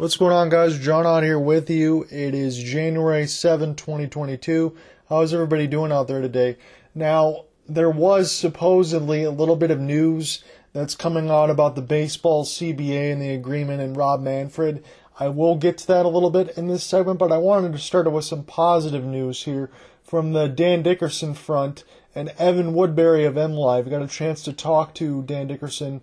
What's going on, guys? John out here with you. It is January 7, 2022. How's everybody doing out there today? Now, there was supposedly a little bit of news that's coming out about the baseball CBA and the agreement and Rob Manfred. I will get to that a little bit in this segment, but I wanted to start with some positive news here from the Dan Dickerson front and Evan Woodbery of MLive. Got a chance to talk to Dan Dickerson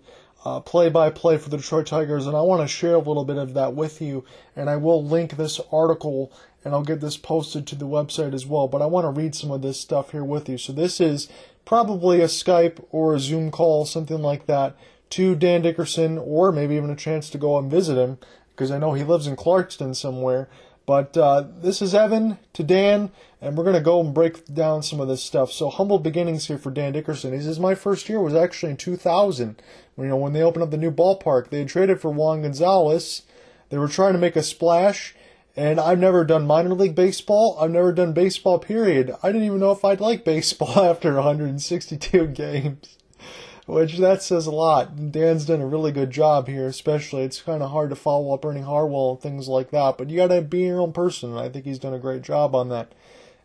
play by play for the Detroit Tigers, and I want to share a little bit of that with you. And I will link this article and I'll get this posted to the website as well. But I want to read some of this stuff here with you. So this is probably a Skype or a Zoom call, something like that, to Dan Dickerson, or maybe even a chance to go and visit him because I know he lives in Clarkston somewhere. But uh, this is Evan to Dan, and we're going to go and break down some of this stuff. So, humble beginnings here for Dan Dickerson. He says, My first year was actually in 2000. You know, when they opened up the new ballpark, they had traded for Juan Gonzalez. They were trying to make a splash, and I've never done minor league baseball. I've never done baseball, period. I didn't even know if I'd like baseball after 162 games which that says a lot. Dan's done a really good job here, especially. It's kind of hard to follow up Ernie Harwell and things like that, but you got to be your own person, I think he's done a great job on that.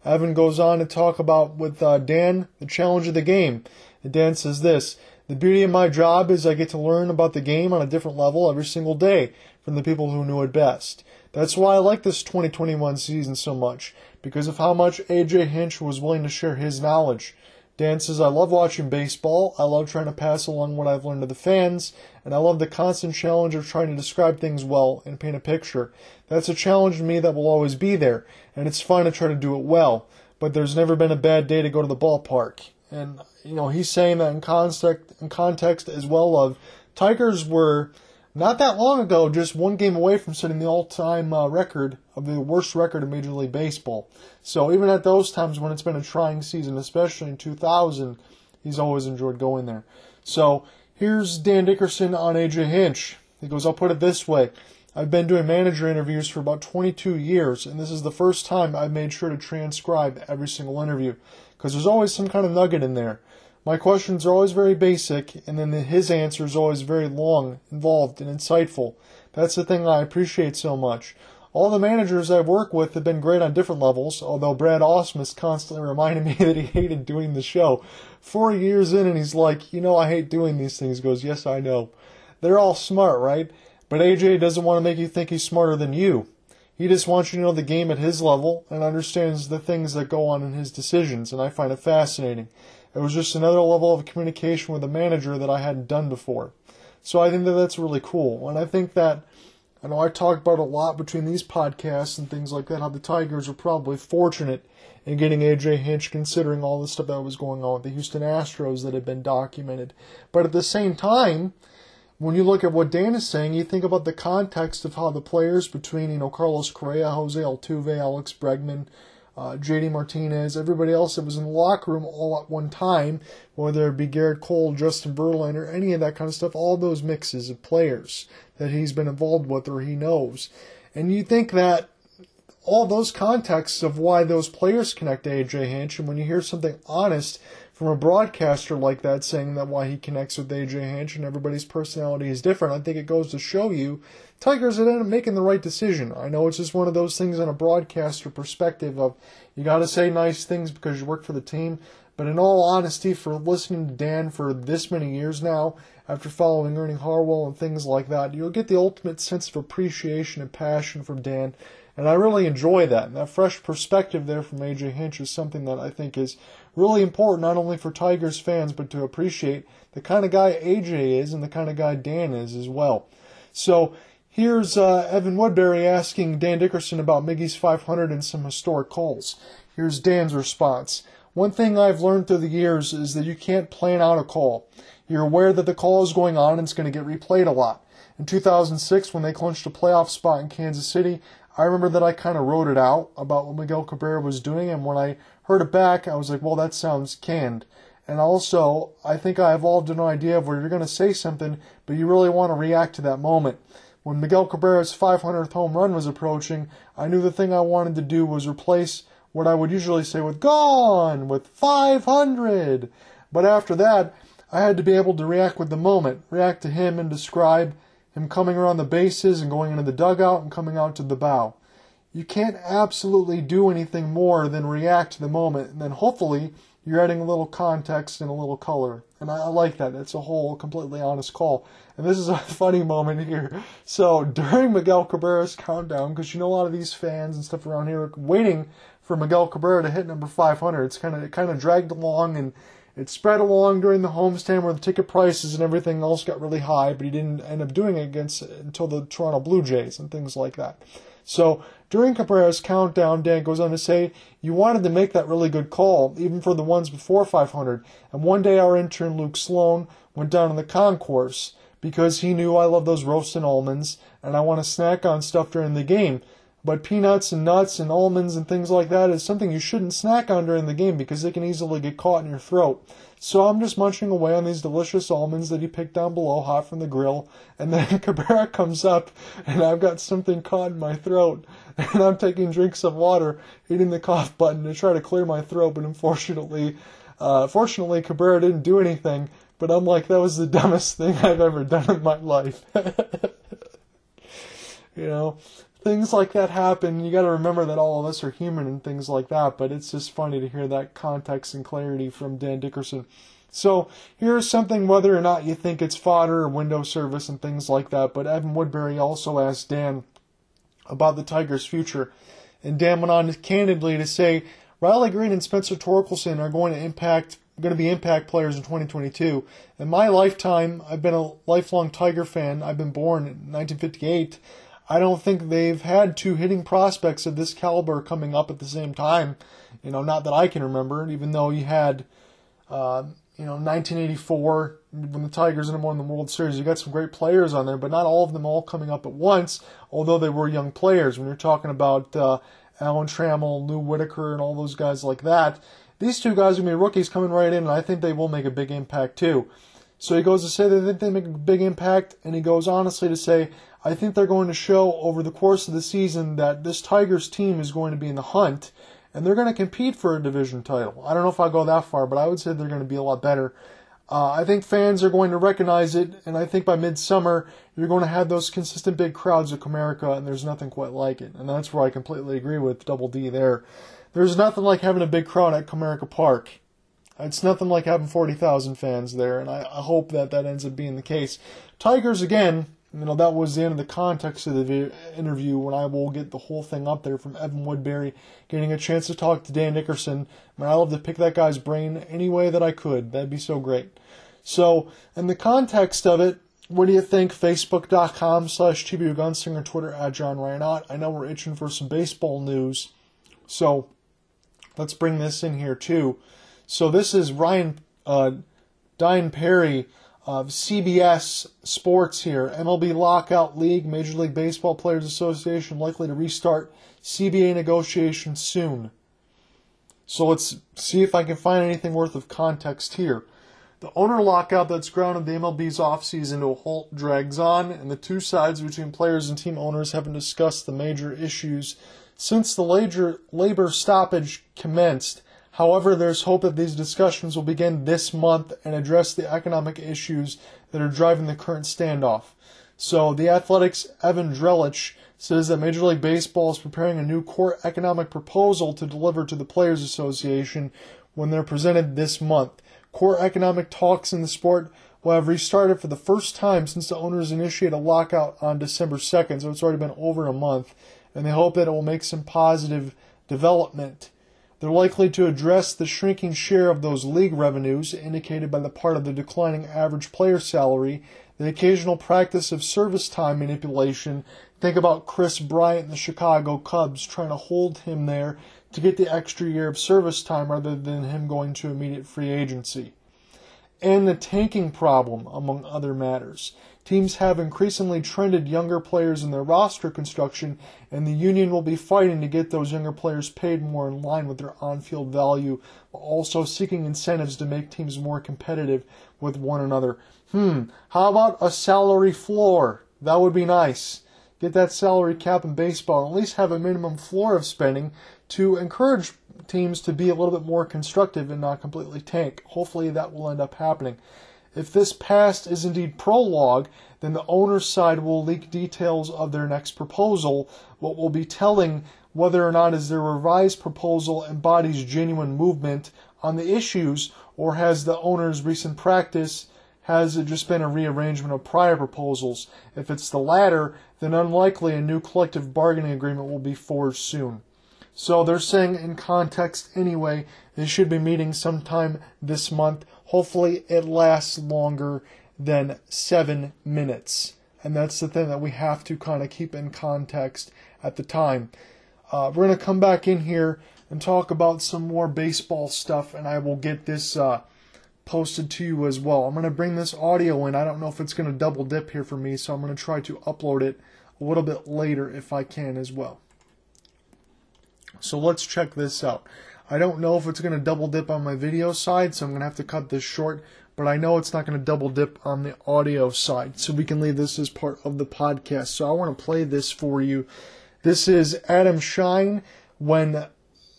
Evan goes on to talk about with uh, Dan the challenge of the game. And Dan says this The beauty of my job is I get to learn about the game on a different level every single day from the people who knew it best. That's why I like this 2021 season so much, because of how much AJ Hinch was willing to share his knowledge. Dan says, I love watching baseball. I love trying to pass along what I've learned to the fans, and I love the constant challenge of trying to describe things well and paint a picture. That's a challenge to me that will always be there, and it's fun to try to do it well. But there's never been a bad day to go to the ballpark. And, you know, he's saying that in context, in context as well of Tigers were not that long ago, just one game away from setting the all-time uh, record of the worst record in Major League Baseball. So even at those times when it's been a trying season, especially in 2000, he's always enjoyed going there. So here's Dan Dickerson on AJ Hinch. He goes, I'll put it this way. I've been doing manager interviews for about 22 years, and this is the first time I've made sure to transcribe every single interview because there's always some kind of nugget in there. My questions are always very basic, and then his answer is always very long, involved, and insightful. That's the thing I appreciate so much. All the managers I've worked with have been great on different levels, although Brad Ausmus constantly reminded me that he hated doing the show. Four years in, and he's like, You know, I hate doing these things. He goes, Yes, I know. They're all smart, right? But AJ doesn't want to make you think he's smarter than you. He just wants you to know the game at his level and understands the things that go on in his decisions, and I find it fascinating. It was just another level of communication with a manager that I hadn't done before. So I think that that's really cool. And I think that, I know I talk about a lot between these podcasts and things like that, how the Tigers are probably fortunate in getting AJ Hinch considering all the stuff that was going on with the Houston Astros that had been documented. But at the same time, when you look at what Dan is saying, you think about the context of how the players between, you know, Carlos Correa, Jose Altuve, Alex Bregman, uh, JD Martinez, everybody else that was in the locker room all at one time, whether it be Gerrit Cole, Justin Verlander, any of that kind of stuff, all those mixes of players that he's been involved with or he knows. And you think that all those contexts of why those players connect to AJ Hinch, and when you hear something honest from a broadcaster like that saying that why he connects with AJ Hinch and everybody's personality is different, I think it goes to show you Tigers ended up making the right decision. I know it's just one of those things on a broadcaster perspective of you got to say nice things because you work for the team. But in all honesty, for listening to Dan for this many years now, after following Ernie Harwell and things like that, you'll get the ultimate sense of appreciation and passion from Dan. And I really enjoy that. And that fresh perspective there from AJ Hinch is something that I think is really important, not only for Tigers fans, but to appreciate the kind of guy AJ is and the kind of guy Dan is as well. So, Here's uh, Evan Woodbery asking Dan Dickerson about Miggy's 500 and some historic calls. Here's Dan's response. One thing I've learned through the years is that you can't plan out a call. You're aware that the call is going on and it's going to get replayed a lot. In 2006, when they clinched a playoff spot in Kansas City, I remember that I kind of wrote it out about what Miguel Cabrera was doing, and when I heard it back, I was like, well, that sounds canned. And also, I think I evolved an idea of where you're going to say something, but you really want to react to that moment. When Miguel Cabrera's 500th home run was approaching, I knew the thing I wanted to do was replace what I would usually say with gone with 500. But after that, I had to be able to react with the moment, react to him and describe him coming around the bases and going into the dugout and coming out to the bow. You can't absolutely do anything more than react to the moment, and then hopefully you're adding a little context and a little color. And I, like that. It's a whole completely honest call. And this is a funny moment here. So during Miguel Cabrera's countdown, because you know a lot of these fans and stuff around here are waiting for Miguel Cabrera to hit number 500. It's kind of it kind of dragged along and it spread along during the homestand where the ticket prices and everything else got really high, but he didn't end up doing it against until the Toronto Blue Jays and things like that. So during Cabrera's countdown, Dan goes on to say, You wanted to make that really good call, even for the ones before 500. And one day our intern Luke Sloan went down in the concourse because he knew I love those roasted almonds and I want to snack on stuff during the game. But peanuts and nuts and almonds and things like that is something you shouldn't snack on during the game because they can easily get caught in your throat. So I'm just munching away on these delicious almonds that he picked down below, hot from the grill. And then Cabrera comes up, and I've got something caught in my throat. And I'm taking drinks of water, hitting the cough button to try to clear my throat. But unfortunately, uh, fortunately, Cabrera didn't do anything. But I'm like, that was the dumbest thing I've ever done in my life. you know, things like that happen. You got to remember that all of us are human and things like that. But it's just funny to hear that context and clarity from Dan Dickerson. So here's something whether or not you think it's fodder or window service and things like that. But Evan Woodbery also asked Dan about the Tigers' future, and Dan went on candidly to say Riley Greene and Spencer Torkelson are going to impact going to be impact players in 2022. In my lifetime, I've been a lifelong Tiger fan. I've been born in 1958. I don't think they've had two hitting prospects of this caliber coming up at the same time. You know, not that I can remember, even though you had, uh, you know, 1984 when the Tigers won the World Series. You got some great players on there, but not all of them all coming up at once. Although they were young players. When you're talking about uh, Alan Trammell, Lou Whitaker, and all those guys like that, these two guys are going to be rookies coming right in, and I think they will make a big impact too. So he goes to say they think they make a big impact, and he goes honestly to say, I think they're going to show over the course of the season that this Tigers team is going to be in the hunt and they're going to compete for a division title. I don't know if I'll go that far, but I would say they're going to be a lot better. Uh, I think fans are going to recognize it, and I think by midsummer you're going to have those consistent big crowds at Comerica, and there's nothing quite like it. And that's where I completely agree with Double D there. There's nothing like having a big crowd at Comerica Park. It's nothing like having 40,000 fans there, and I, I hope that that ends up being the case. Tigers, again, you know, that was the end of the context of the interview when I will get the whole thing up there from Evan Woodbery, getting a chance to talk to Dan Dickerson. I mean, I love to pick that guy's brain any way that I could. That'd be so great. So, in the context of it, what do you think? Facebook.com slash TBU Gunslinger, Twitter at John Reinott. I know we're itching for some baseball news. So, let's bring this in here too. So, this is Ryan, uh, Dayn Perry of CBS Sports here. MLB Lockout League, Major League Baseball Players Association likely to restart CBA negotiations soon. So let's see if I can find anything worth of context here. The owner lockout that's grounded the MLB's offseason to a halt drags on, and the two sides between players and team owners haven't discussed the major issues since the labor stoppage commenced However, there's hope that these discussions will begin this month and address the economic issues that are driving the current standoff. So, the Athletic's Evan Drellich says that Major League Baseball is preparing a new core economic proposal to deliver to the Players Association when they're presented this month. Core economic talks in the sport will have restarted for the first time since the owners initiated a lockout on December 2nd, so it's already been over a month, and they hope that it will make some positive development. They're likely to address the shrinking share of those league revenues, indicated by the part of the declining average player salary, the occasional practice of service time manipulation. Think about Kris Bryant and the Chicago Cubs trying to hold him there to get the extra year of service time rather than him going to immediate free agency. And the tanking problem, among other matters. Teams have increasingly trended younger players in their roster construction, and the union will be fighting to get those younger players paid more in line with their on field value, while also seeking incentives to make teams more competitive with one another. Hmm, how about a salary floor? That would be nice. Get that salary cap in baseball, at least have a minimum floor of spending to encourage teams to be a little bit more constructive and not completely tank. Hopefully that will end up happening. If this past is indeed prologue, then the owner's side will leak details of their next proposal, what will be telling whether or not is their revised proposal embodies genuine movement on the issues or has the owner's recent practice has it just been a rearrangement of prior proposals? If it's the latter, then unlikely a new collective bargaining agreement will be forged soon. So they're saying in context anyway, they should be meeting sometime this month. Hopefully it lasts longer than seven minutes. And that's the thing that we have to kind of keep in context at the time. Uh, we're going to come back in here and talk about some more baseball stuff, and I will get this uh, posted to you as well. I'm going to bring this audio in. I don't know if it's going to double dip here for me, so I'm going to try to upload it a little bit later if I can as well. So let's check this out. I don't know if it's going to double dip on my video side, so I'm going to have to cut this short, but I know it's not going to double dip on the audio side, so we can leave this as part of the podcast. So I want to play this for you. This is Adam Schein when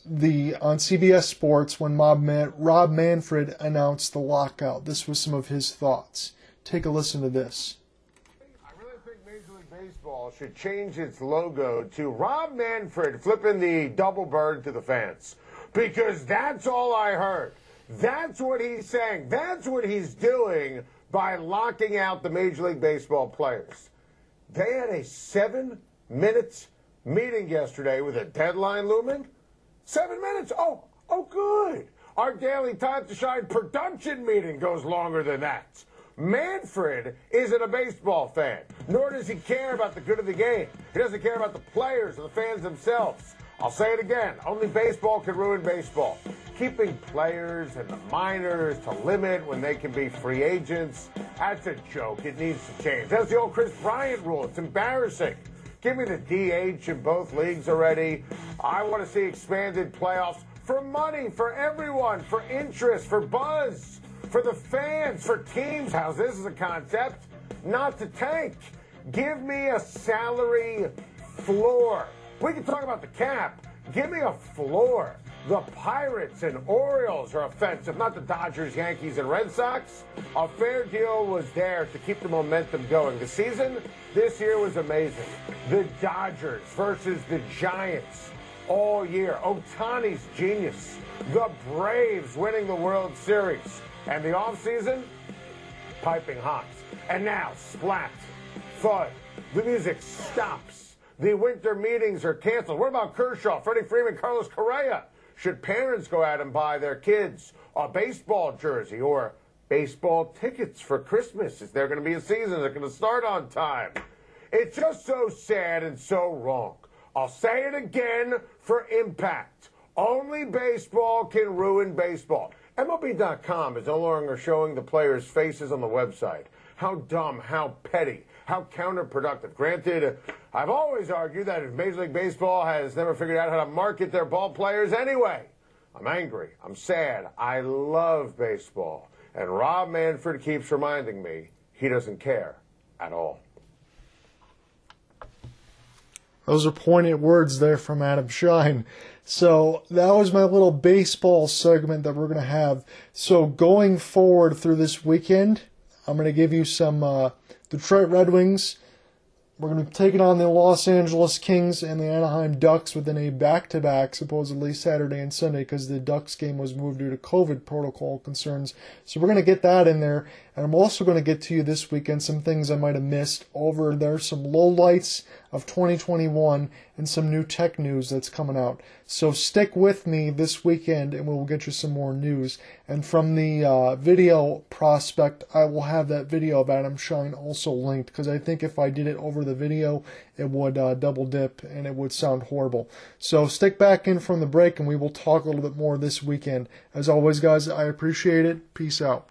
the on CBS Sports when Man, Rob Manfred announced the lockout. This was some of his thoughts. Take a listen to this. I really think Major League Baseball should change its logo to Rob Manfred flipping the double bird to the fans. Because that's all I heard. That's what he's saying. That's what he's doing by locking out the Major League Baseball players. They had a seven minutes meeting yesterday with a deadline looming. Seven minutes. Oh, oh, good. Our daily Time to Schein production meeting goes longer than that. Manfred isn't a baseball fan, nor does he care about the good of the game. He doesn't care about the players or the fans themselves. I'll say it again only baseball can ruin baseball. Keeping players and the minors to limit when they can be free agents, that's a joke. It needs to change. That's the old Kris Bryant rule. It's embarrassing. Give me the DH in both leagues already. I want to see expanded playoffs for money, for everyone, for interest, for buzz, for the fans, for teams. How's this as a concept? Not to tank. Give me a salary floor. We can talk about the cap. Give me a floor. The Pirates and Orioles are offensive, not the Dodgers, Yankees, and Red Sox. A fair deal was there to keep the momentum going. The season this year was amazing. The Dodgers versus the Giants all year. Ohtani's genius. The Braves winning the World Series. And the offseason, piping hot. And now, splat, thud. The music stops. The winter meetings are canceled. What about Kershaw, Freddie Freeman, Carlos Correa? Should parents go out and buy their kids a baseball jersey or baseball tickets for Christmas? Is there going to be a season? Is it going to start on time? It's just so sad and so wrong. I'll say it again for impact. Only baseball can ruin baseball. MLB.com is no longer showing the players' faces on the website. How dumb, how petty, how counterproductive. Granted, I've always argued that if Major League Baseball has never figured out how to market their ball players anyway, I'm angry. I'm sad. I love baseball. And Rob Manfred keeps reminding me he doesn't care at all. Those are poignant words there from Adam Schein. So that was my little baseball segment that we're going to have. So going forward through this weekend, I'm going to give you some uh, Detroit Red Wings. We're going to be taking on the Los Angeles Kings and the Anaheim Ducks within a back to back, supposedly Saturday and Sunday, because the Ducks game was moved due to COVID protocol concerns. So we're going to get that in there. And I'm also going to get to you this weekend some things I might have missed over there, some lowlights of 2021 and some new tech news that's coming out. So stick with me this weekend and we'll get you some more news. And from the uh, video prospect, I will have that video of Adam Schein also linked because I think if I did it over the video, it would uh, double dip and it would sound horrible. So stick back in from the break and we will talk a little bit more this weekend. As always, guys, I appreciate it. Peace out.